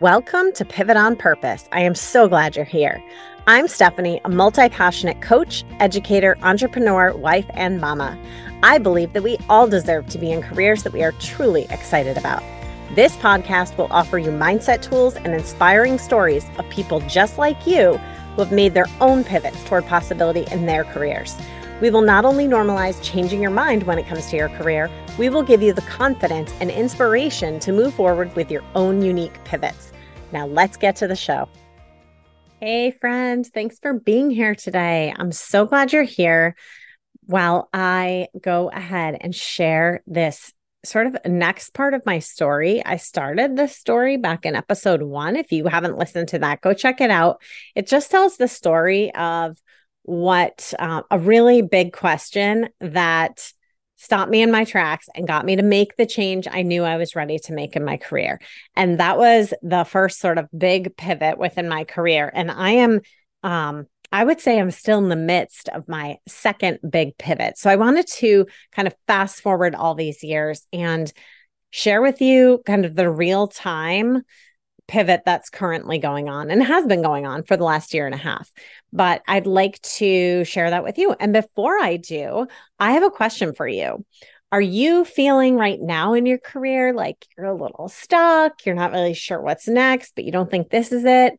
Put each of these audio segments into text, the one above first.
Welcome to Pivot on Purpose. I am so glad you're here. I'm Stephanie, a multi passionate coach, educator, entrepreneur, wife, and mama. I believe that we all deserve to be in careers that we are truly excited about. This podcast will offer you mindset tools and inspiring stories of people just like you who have made their own pivots toward possibility in their careers. We will not only normalize changing your mind when it comes to your career, we will give you the confidence and inspiration to move forward with your own unique pivots. Now, let's get to the show. Hey, friends, thanks for being here today. I'm so glad you're here. While I go ahead and share this sort of next part of my story. I started this story back in episode one. If you haven't listened to that, go check it out. It just tells the story of what uh, a really big question that stopped me in my tracks and got me to make the change I knew I was ready to make in my career. And that was the first sort of big pivot within my career. And I am, um, I would say I'm still in the midst of my second big pivot. So I wanted to kind of fast forward all these years and share with you kind of the real time pivot that's currently going on and has been going on for the last year and a half. But I'd like to share that with you. And before I do, I have a question for you. Are you feeling right now in your career like you're a little stuck? You're not really sure what's next, but you don't think this is it?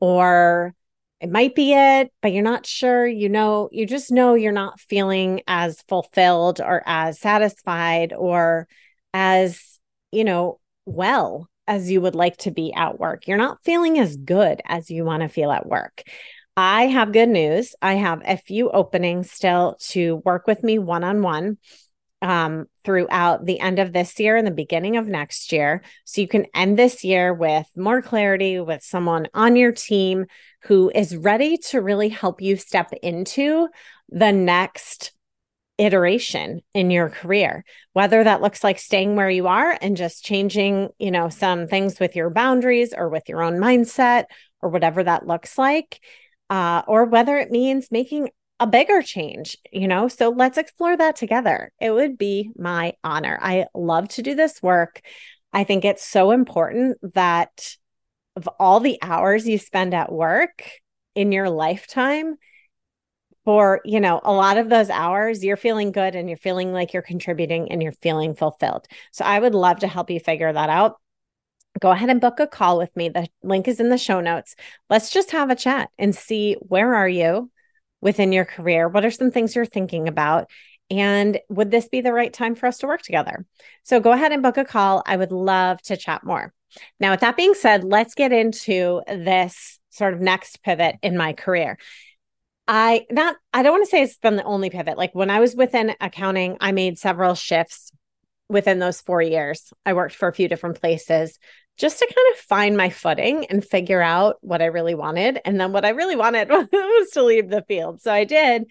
Or it might be it, but you're not sure. You know, you just know you're not feeling as fulfilled or as satisfied or as, you know, well as you would like to be at work. You're not feeling as good as you want to feel at work. I have good news. I have a few openings still to work with me one on one throughout the end of this year and the beginning of next year. So you can end this year with more clarity with someone on your team who is ready to really help you step into the next iteration in your career whether that looks like staying where you are and just changing you know some things with your boundaries or with your own mindset or whatever that looks like uh, or whether it means making a bigger change you know? So let's explore that together. It would be my honor. I love to do this work. I think it's so important that of all the hours you spend at work in your lifetime for you know a lot of those hours you're feeling good and you're feeling like you're contributing and you're feeling fulfilled. So i would love to help you figure that out. Go ahead and book a call with me. The link is in the show notes. Let's just have a chat and see where are you within your career? What are some things you're thinking about? And would this be the right time for us to work together? So go ahead and book a call. I would love to chat more. Now with that being said let's get into this sort of next pivot in my career I not I don't want to say it's been the only pivot. Like when I was within accounting, I made several shifts within those 4 years. I worked for a few different places just to kind of find my footing and figure out what I really wanted. And then what I really wanted was to leave the field. So I did.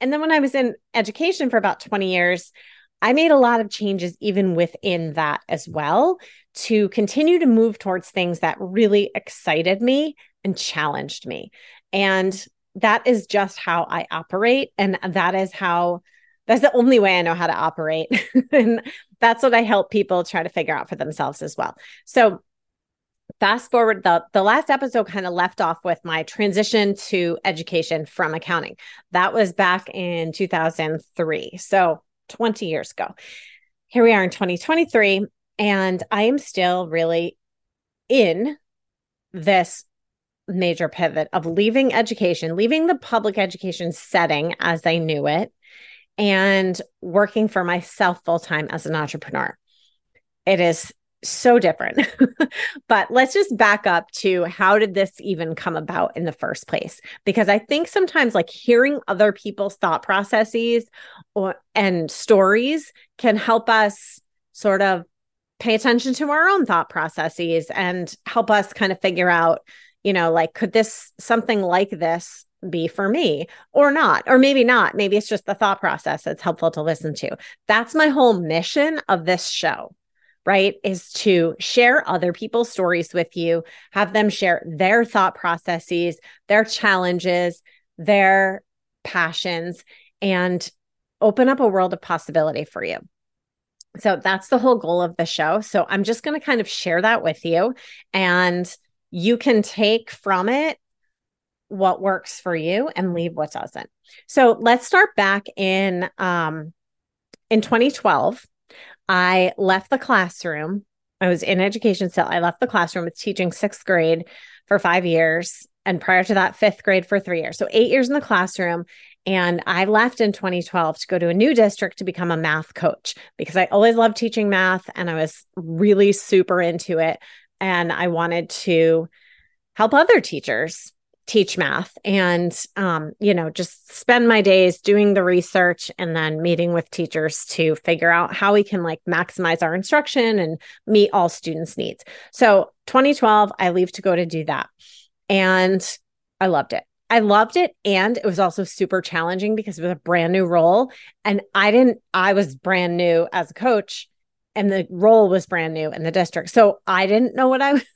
And then when I was in education for about 20 years, I made a lot of changes even within that as well to continue to move towards things that really excited me and challenged me. And that is just how I operate. And that is how that's the only way I know how to operate. and that's what I help people try to figure out for themselves as well. So fast forward the the last episode kind of left off with my transition to education from accounting. That was back in 2003. So 20 years ago. Here we are in 2023 and I am still really in this major pivot of leaving education, leaving the public education setting as I knew it, and working for myself full time as an entrepreneur. It is so different. but let's just back up to how did this even come about in the first place? Because I think sometimes like hearing other people's thought processes or and stories can help us sort of pay attention to our own thought processes and help us kind of figure out you know, like, could this something like this be for me or not? Or maybe not. Maybe it's just the thought process that's helpful to listen to. That's my whole mission of this show right? Is to share other people's stories with you, have them share their thought processes, their challenges, their passions, and open up a world of possibility for you. So that's the whole goal of the show. So I'm just going to kind of share that with you and you can take from it what works for you and leave what doesn't. So let's start back in um in 2012. I left the classroom. I was in education still. I left the classroom with teaching sixth grade for five years. And prior to that, fifth grade for three years. So eight years in the classroom. And I left in 2012 to go to a new district to become a math coach because I always loved teaching math and I was really super into it. And I wanted to help other teachers teach math and um, you know just spend my days doing the research and then meeting with teachers to figure out how we can like maximize our instruction and meet all students needs. So 2012 i leave to go to do that. And i loved it. I loved it and it was also super challenging because it was a brand new role and i didn't i was brand new as a coach and the role was brand new in the district so i didn't know what i was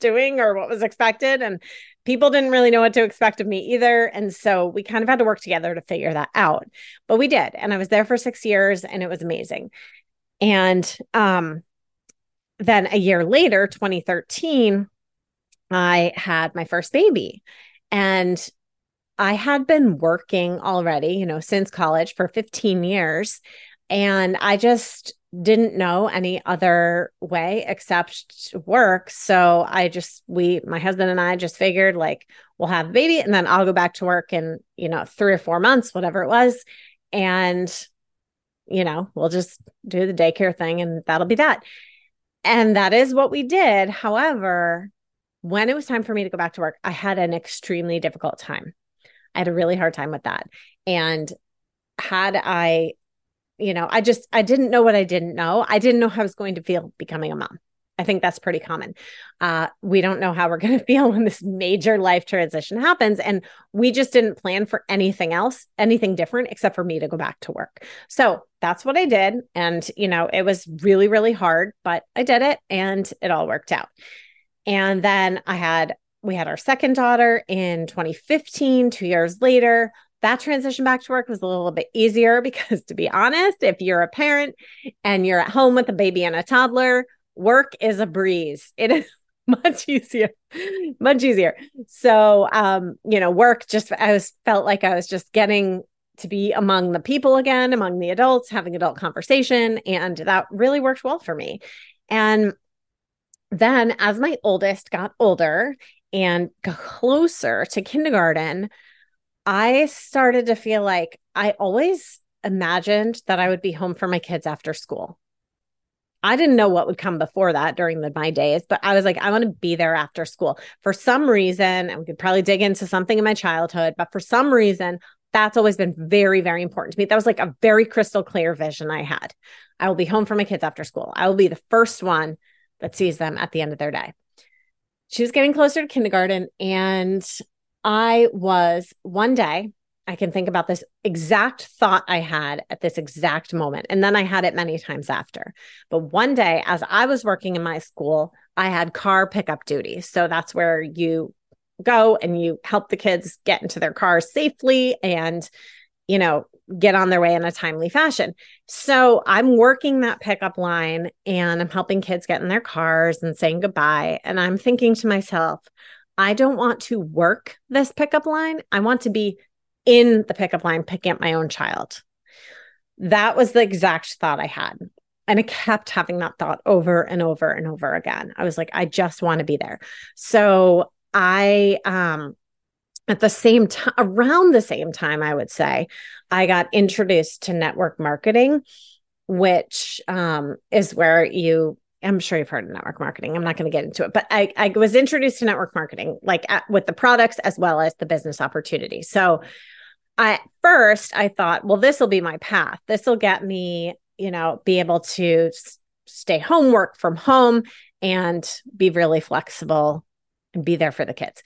doing or what was expected. And people didn't really know what to expect of me either. And so we kind of had to work together to figure that out. But we did. And I was there for six years and it was amazing. And um, then a year later, 2013, I had my first baby. And I had been working already, you know, since college for 15 years. And I just didn't know any other way except work. So I just, we, my husband and I just figured like, we'll have a baby and then I'll go back to work in, you know, three or four months, whatever it was. And, you know, we'll just do the daycare thing and that'll be that. And that is what we did. However, when it was time for me to go back to work, I had an extremely difficult time. I had a really hard time with that. And had I you know, I just I didn't know what I didn't know. I didn't know how I was going to feel becoming a mom. I think that's pretty common. Uh, we don't know how we're going to feel when this major life transition happens. And we just didn't plan for anything else, anything different, except for me to go back to work. So that's what I did. And, you know, it was really, really hard, but I did it and it all worked out. And then I had, we had our second daughter in 2015, two years later that transition back to work was a little bit easier because to be honest, if you're a parent and you're at home with a baby and a toddler, work is a breeze. It is much easier, much easier. So, um, you know, work just, I was felt like I was just getting to be among the people again, among the adults, having adult conversation. And that really worked well for me. And then as my oldest got older and closer to kindergarten, I started to feel like I always imagined that I would be home for my kids after school. I didn't know what would come before that during the, my days, but I was like, I want to be there after school. For some reason, and we could probably dig into something in my childhood, but for some reason, that's always been very, very important to me. That was like a very crystal clear vision I had. I will be home for my kids after school. I will be the first one that sees them at the end of their day. She was getting closer to kindergarten, and I was one day, I can think about this exact thought I had at this exact moment. And then I had it many times after. But one day, as I was working in my school, I had car pickup duty. So that's where you go and you help the kids get into their cars safely and, you know, get on their way in a timely fashion. So I'm working that pickup line and I'm helping kids get in their cars and saying goodbye. And I'm thinking to myself, I don't want to work this pickup line. I want to be in the pickup line picking up my own child. That was the exact thought I had. And I kept having that thought over and over and over again. I was like, I just want to be there. So I, um, at the same time, around the same time, I would say, I got introduced to network marketing, which um, is where you I'm sure you've heard of network marketing. I'm not going to get into it, but I, I was introduced to network marketing, like at, with the products as well as the business opportunity. So, at first, I thought, well, this will be my path. This will get me, you know, be able to stay home, work from home, and be really flexible and be there for the kids.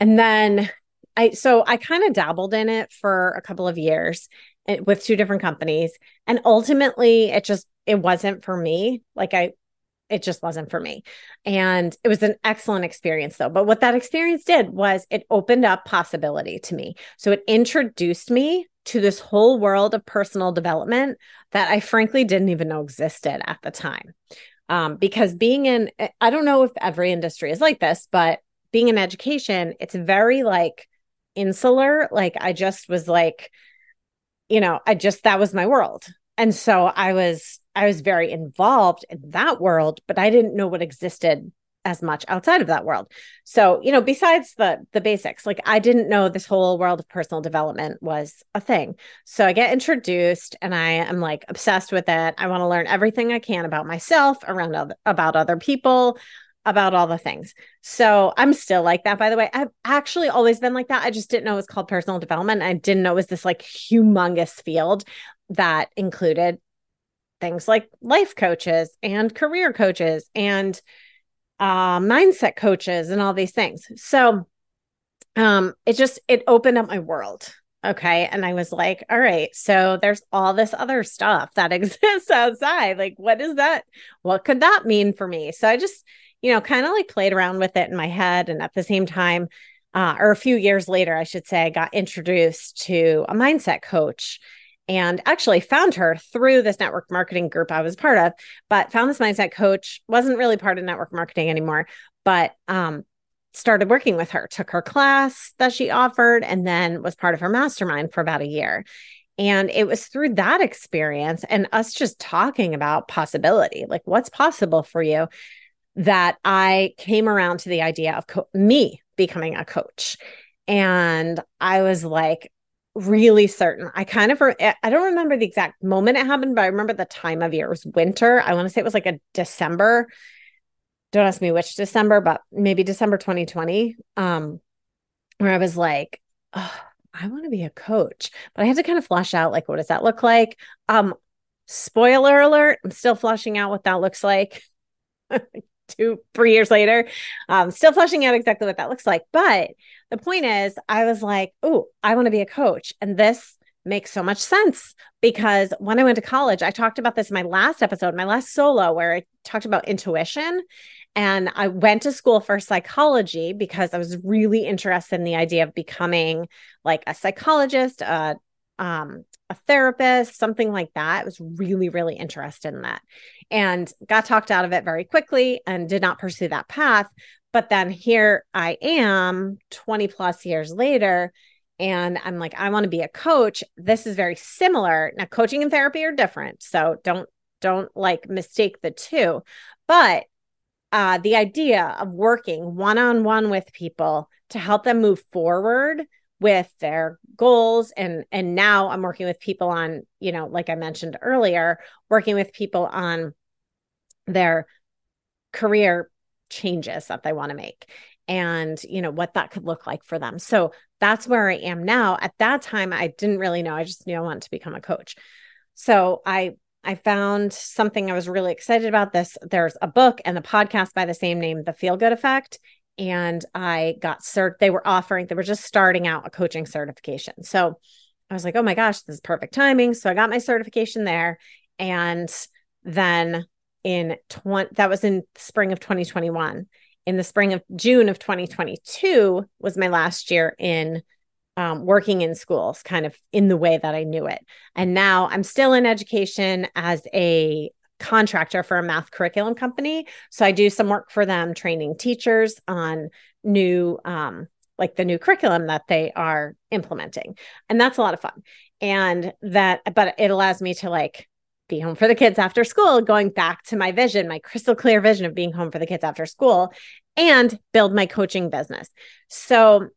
And then I, so I kind of dabbled in it for a couple of years eh, with two different companies, and ultimately, it just it wasn't for me. Like I it just wasn't for me. And it was an excellent experience though. But what that experience did was it opened up possibility to me. So it introduced me to this whole world of personal development that I frankly didn't even know existed at the time. Um, because being in, I don't know if every industry is like this, but being in education, it's very like insular. Like I just was like, you know, I just, that was my world. And so I was, I was very involved in that world, but I didn't know what existed as much outside of that world. So, you know, besides the the basics, like I didn't know this whole world of personal development was a thing. So I get introduced and I am like obsessed with it. I want to learn everything I can about myself, around other, about other people, about all the things. So I'm still like that by the way. I've actually always been like that. I just didn't know it was called personal development. I didn't know it was this like humongous field that included things like life coaches and career coaches and uh, mindset coaches and all these things. So um, it just it opened up my world. Okay. And I was like, all right, so there's all this other stuff that exists outside. Like, what is that? What could that mean for me? So I just, you know, kind of like played around with it in my head. And at the same time, uh, or a few years later, I should say, I got introduced to a mindset coach and actually found her through this network marketing group I was part of, but found this mindset coach, wasn't really part of network marketing anymore, but um, started working with her, took her class that she offered, and then was part of her mastermind for about a year. And it was through that experience and us just talking about possibility, like what's possible for you, that I came around to the idea of co- me becoming a coach. And I was like, really certain. I kind of I don't remember the exact moment it happened, but I remember the time of year. It was winter. I want to say it was like a December. Don't ask me which December, but maybe December 2020. Um, where I was like, oh, I want to be a coach, but I had to kind of flesh out like what does that look like? Um, spoiler alert, I'm still fleshing out what that looks like. two, three years later, um, still fleshing out exactly what that looks like. But the point is, I was like, oh, I want to be a coach. And this makes so much sense because when I went to college, I talked about this in my last episode, my last solo, where I talked about intuition. And I went to school for psychology because I was really interested in the idea of becoming like a psychologist, a um, a therapist, something like that. I was really, really interested in that and got talked out of it very quickly and did not pursue that path. But then here I am 20 plus years later. And I'm like, I want to be a coach. This is very similar. Now, coaching and therapy are different. So don't, don't like mistake the two. But uh, the idea of working one on one with people to help them move forward with their goals. And and now i'm working with people on you know like i mentioned earlier working with people on their career changes that they want to make and you know what that could look like for them. So that's where i am now. At that time i didn't really know. I just knew i wanted to become a coach. So i i found something. I was really excited about this. There's a book and the podcast by the same name the feel good effect and I got cert. They were offering, they were just starting out a coaching certification. So I was like, oh my gosh, this is perfect timing. So I got my certification there. And then in 20, that was in spring of 2021. In the spring of June of 2022 was my last year in um, working in schools, kind of in the way that I knew it. And now I'm still in education as a contractor for a math curriculum company. So I do some work for them training teachers on new um like the new curriculum that they are implementing. And that's a lot of fun. And that but it allows me to like be home for the kids after school, going back to my vision, my crystal clear vision of being home for the kids after school and build my coaching business. So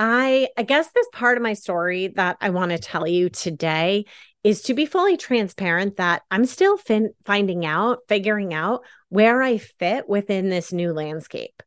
I I guess this part of my story that I want to tell you today is to be fully transparent that I'm still fin- finding out, figuring out where I fit within this new landscape.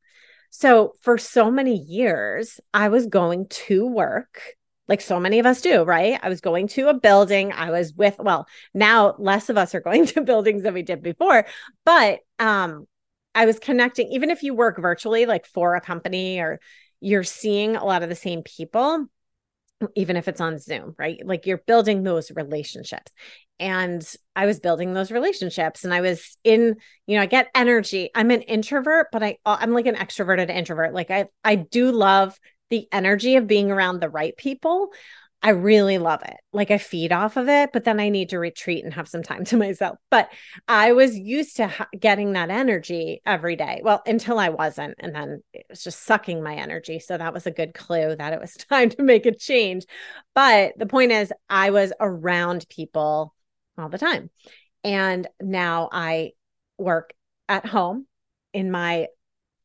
So, for so many years, I was going to work like so many of us do, right? I was going to a building. I was with, well, now less of us are going to buildings than we did before, but um, I was connecting, even if you work virtually, like for a company or you're seeing a lot of the same people even if it's on Zoom, right? Like you're building those relationships. And I was building those relationships and I was in, you know, I get energy. I'm an introvert, but I I'm like an extroverted introvert. Like I I do love the energy of being around the right people. I really love it. Like I feed off of it, but then I need to retreat and have some time to myself. But I was used to ha- getting that energy every day. Well, until I wasn't. And then it was just sucking my energy. So that was a good clue that it was time to make a change. But the point is, I was around people all the time. And now I work at home in my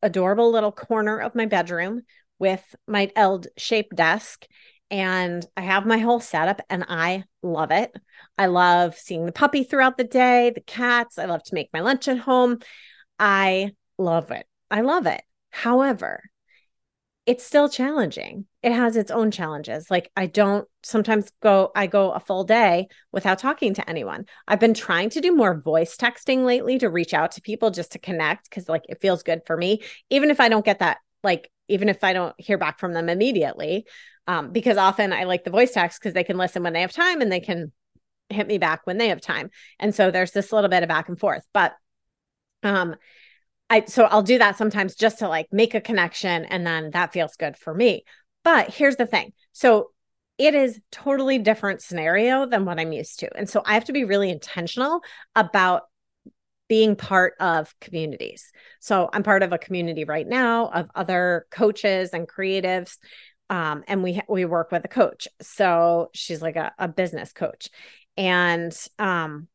adorable little corner of my bedroom with my L shaped desk and I have my whole setup and I love it. I love seeing the puppy throughout the day, the cats. I love to make my lunch at home. I love it. I love it. However, it's still challenging. It has its own challenges. Like I don't sometimes go I go a full day without talking to anyone. I've been trying to do more voice texting lately to reach out to people just to connect cuz like it feels good for me even if I don't get that like even if I don't hear back from them immediately um, because often I like the voice text because they can listen when they have time and they can hit me back when they have time. And so there's this little bit of back and forth. But um I so I'll do that sometimes just to like make a connection and then that feels good for me. But here's the thing. So it is totally different scenario than what I'm used to. And so I have to be really intentional about being part of communities. So I'm part of a community right now of other coaches and creatives um, and we we work with a coach. So she's like a, a business coach, and um,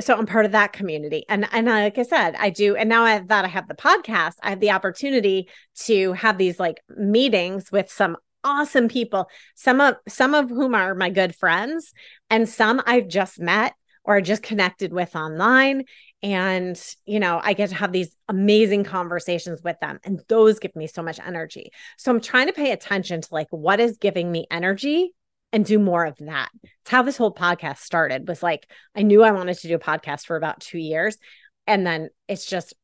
so I'm part of that community. And and like I said, I do. And now I, that I have the podcast, I have the opportunity to have these like meetings with some awesome people. Some of some of whom are my good friends, and some I've just met or just connected with online. And you know i get to have these amazing conversations with them and those give me so much energy. So i'm trying to pay attention to like what is giving me energy and do more of that. It's how this whole podcast started was like i knew i wanted to do a podcast for about two years and then it's just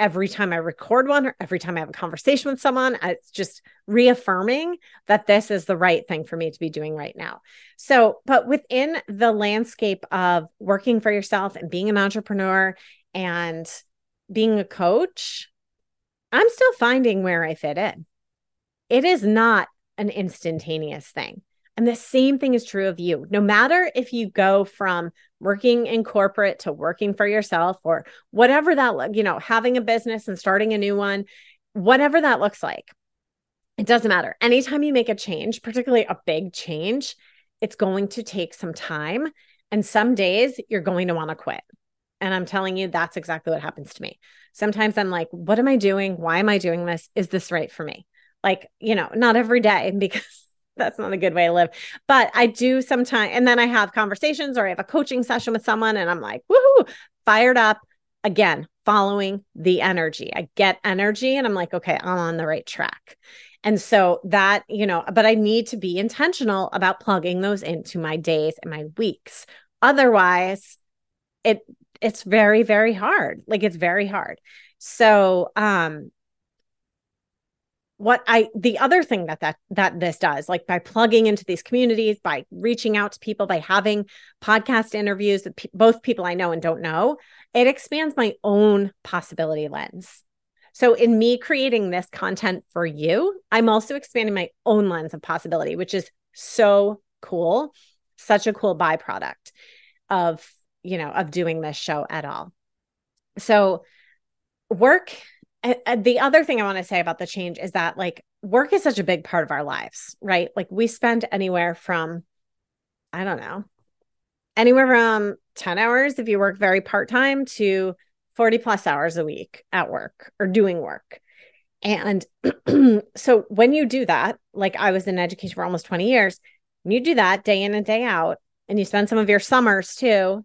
every time I record one or every time I have a conversation with someone, uh, it's just reaffirming that this is the right thing for me to be doing right now. So, but within the landscape of working for yourself and being an entrepreneur and being a coach, I'm still finding where I fit in. It is not an instantaneous thing. And the same thing is true of you. No matter if you go from working in corporate to working for yourself or whatever that, you know, having a business and starting a new one, whatever that looks like, it doesn't matter. Anytime you make a change, particularly a big change, it's going to take some time. And some days you're going to want to quit. And I'm telling you, that's exactly what happens to me. Sometimes I'm like, what am I doing? Why am I doing this? Is this right for me? Like, you know, not every day because that's not a good way to live. But I do sometimes, and then I have conversations or I have a coaching session with someone and I'm like, woohoo, fired up. Again, following the energy. I get energy and I'm like, okay, I'm on the right track. And so that, you know, but I need to be intentional about plugging those into my days and my weeks. Otherwise, it it's very very hard. Like it's very hard. So, um what i the other thing that that that this does like by plugging into these communities by reaching out to people by having podcast interviews with pe- both people i know and don't know it expands my own possibility lens. So in me creating this content for you i'm also expanding my own lens of possibility which is so cool such a cool byproduct of you know of doing this show at all. So work and the other thing I want to say about the change is that like work is such a big part of our lives, right? Like we spend anywhere from, I don't know, anywhere from 10 hours if you work very part time to 40 plus hours a week at work or doing work. And so when you do that, like I was in education for almost 20 years, when you do that day in and day out, and you spend some of your summers too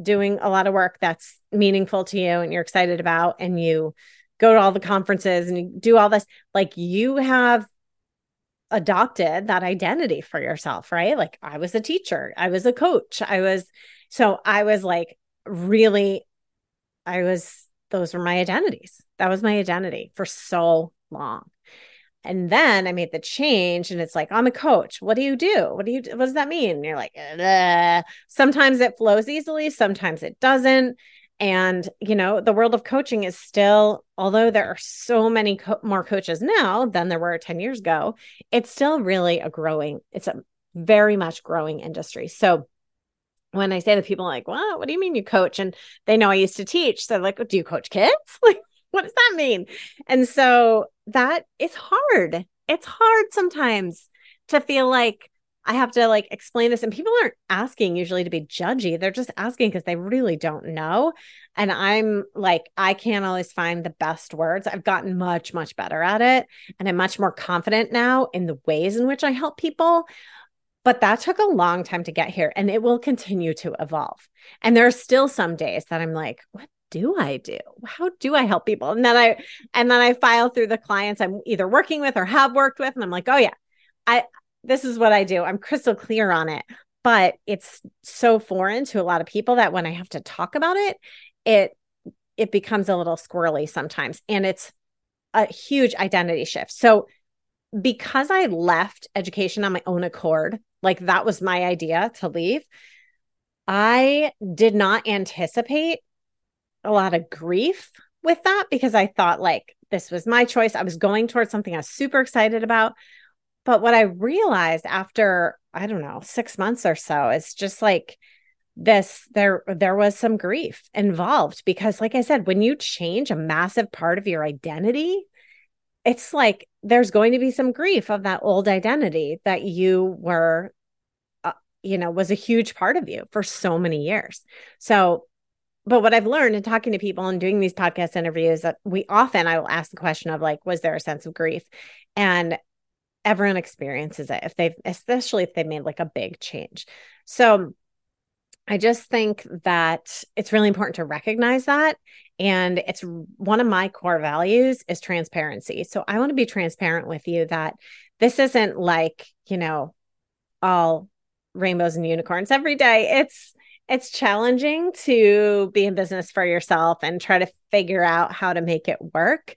doing a lot of work that's meaningful to you and you're excited about, and you go to all the conferences and do all this like you have adopted that identity for yourself right like i was a teacher i was a coach i was so i was like really i was those were my identities that was my identity for so long and then I made the change and it's like, I'm a coach. What do you do? What do you? What does that mean? And you're like, sometimes it flows easily, sometimes it doesn't. And, you know, the world of coaching is still, although there are so many co- more coaches now than there were 10 years ago, it's still really a growing, it's a very much growing industry. So when I say to people like, "Well, what do you mean you coach?" and they know I used to teach, so like, "Do you coach kids?" Like, what does that mean? And so that is hard. It's hard sometimes to feel like I have to like explain this. And people aren't asking usually to be judgy. They're just asking because they really don't know. And I'm like, I can't always find the best words. I've gotten much, much better at it. And I'm much more confident now in the ways in which I help people. But that took a long time to get here and it will continue to evolve. And there are still some days that I'm like, what do I do? How do I help people? And then I and then I file through the clients I'm either working with or have worked with and I'm like, "Oh yeah. I this is what I do. I'm crystal clear on it. But it's so foreign to a lot of people that when I have to talk about it, it it becomes a little squirrely sometimes and it's a huge identity shift. So because I left education on my own accord, like that was my idea to leave, I did not anticipate a lot of grief with that because I thought like this was my choice. I was going towards something I was super excited about. But what I realized after, I don't know, six months or so is just like this there there was some grief involved because like I said, when you change a massive part of your identity, it's like there's going to be some grief of that old identity that you were uh, you know was a huge part of you for so many years so but what I've learned in talking to people and doing these podcast interviews that we often I will ask the question of like, was there a sense of grief? And everyone experiences it if they've especially if they've made like a big change. So i just think that it's really important to recognize that and it's one of my core values is transparency. So i want to be transparent with you that this isn't like you know all rainbows and unicorns every day. It's it's challenging to be in business for yourself and try to figure out how to make it work.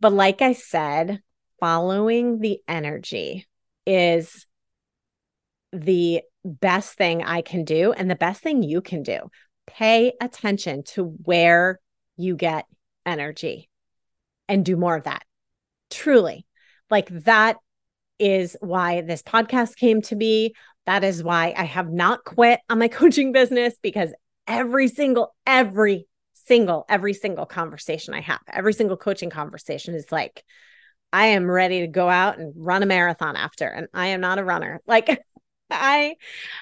But like i said following the energy is the best thing I can do and the best thing you can do. Pay attention to where you get energy and do more of that. Truly. Like that is why this podcast came to be. That is why I have not quit on my coaching business because every single, every single, every single conversation I have, every single coaching conversation is like, I am ready to go out and run a marathon after and I am not a runner. Like I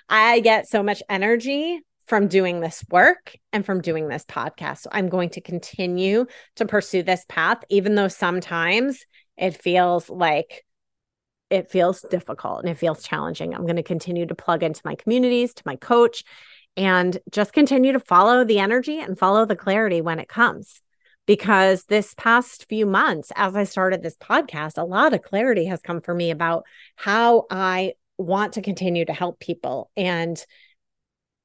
I get so much energy from doing this work and from doing this podcast. So I'm going to continue to pursue this path even though sometimes it feels like it feels difficult and it feels challenging. I'm going to continue to plug into my communities, to my coach and just continue to follow the energy and follow the clarity when it comes because this past few months, as I started this podcast, a lot of clarity has come for me about how I want to continue to help people. And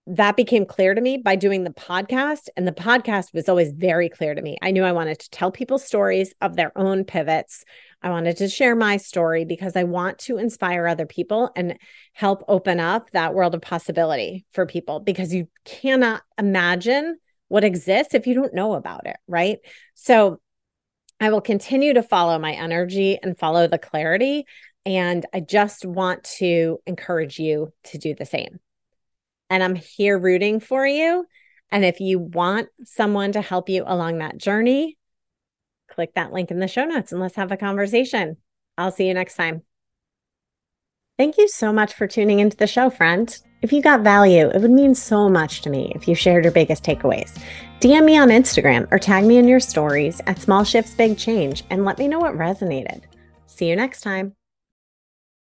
that became clear to me by doing the podcast. And the podcast was always very clear to me. I knew I wanted to tell people stories of their own pivots. I wanted to share my story because I want to inspire other people and help open up that world of possibility for people because you cannot imagine what exists if you don't know about it, right? So I will continue to follow my energy and follow the clarity. And I just want to encourage you to do the same. And I'm here rooting for you. And if you want someone to help you along that journey, click that link in the show notes and let's have a conversation. I'll see you next time. Thank you so much for tuning into the show, friend. If you got value, it would mean so much to me if you shared your biggest takeaways. DM me on Instagram or tag me in your stories at Small Shifts Big Change and let me know what resonated. See you next time.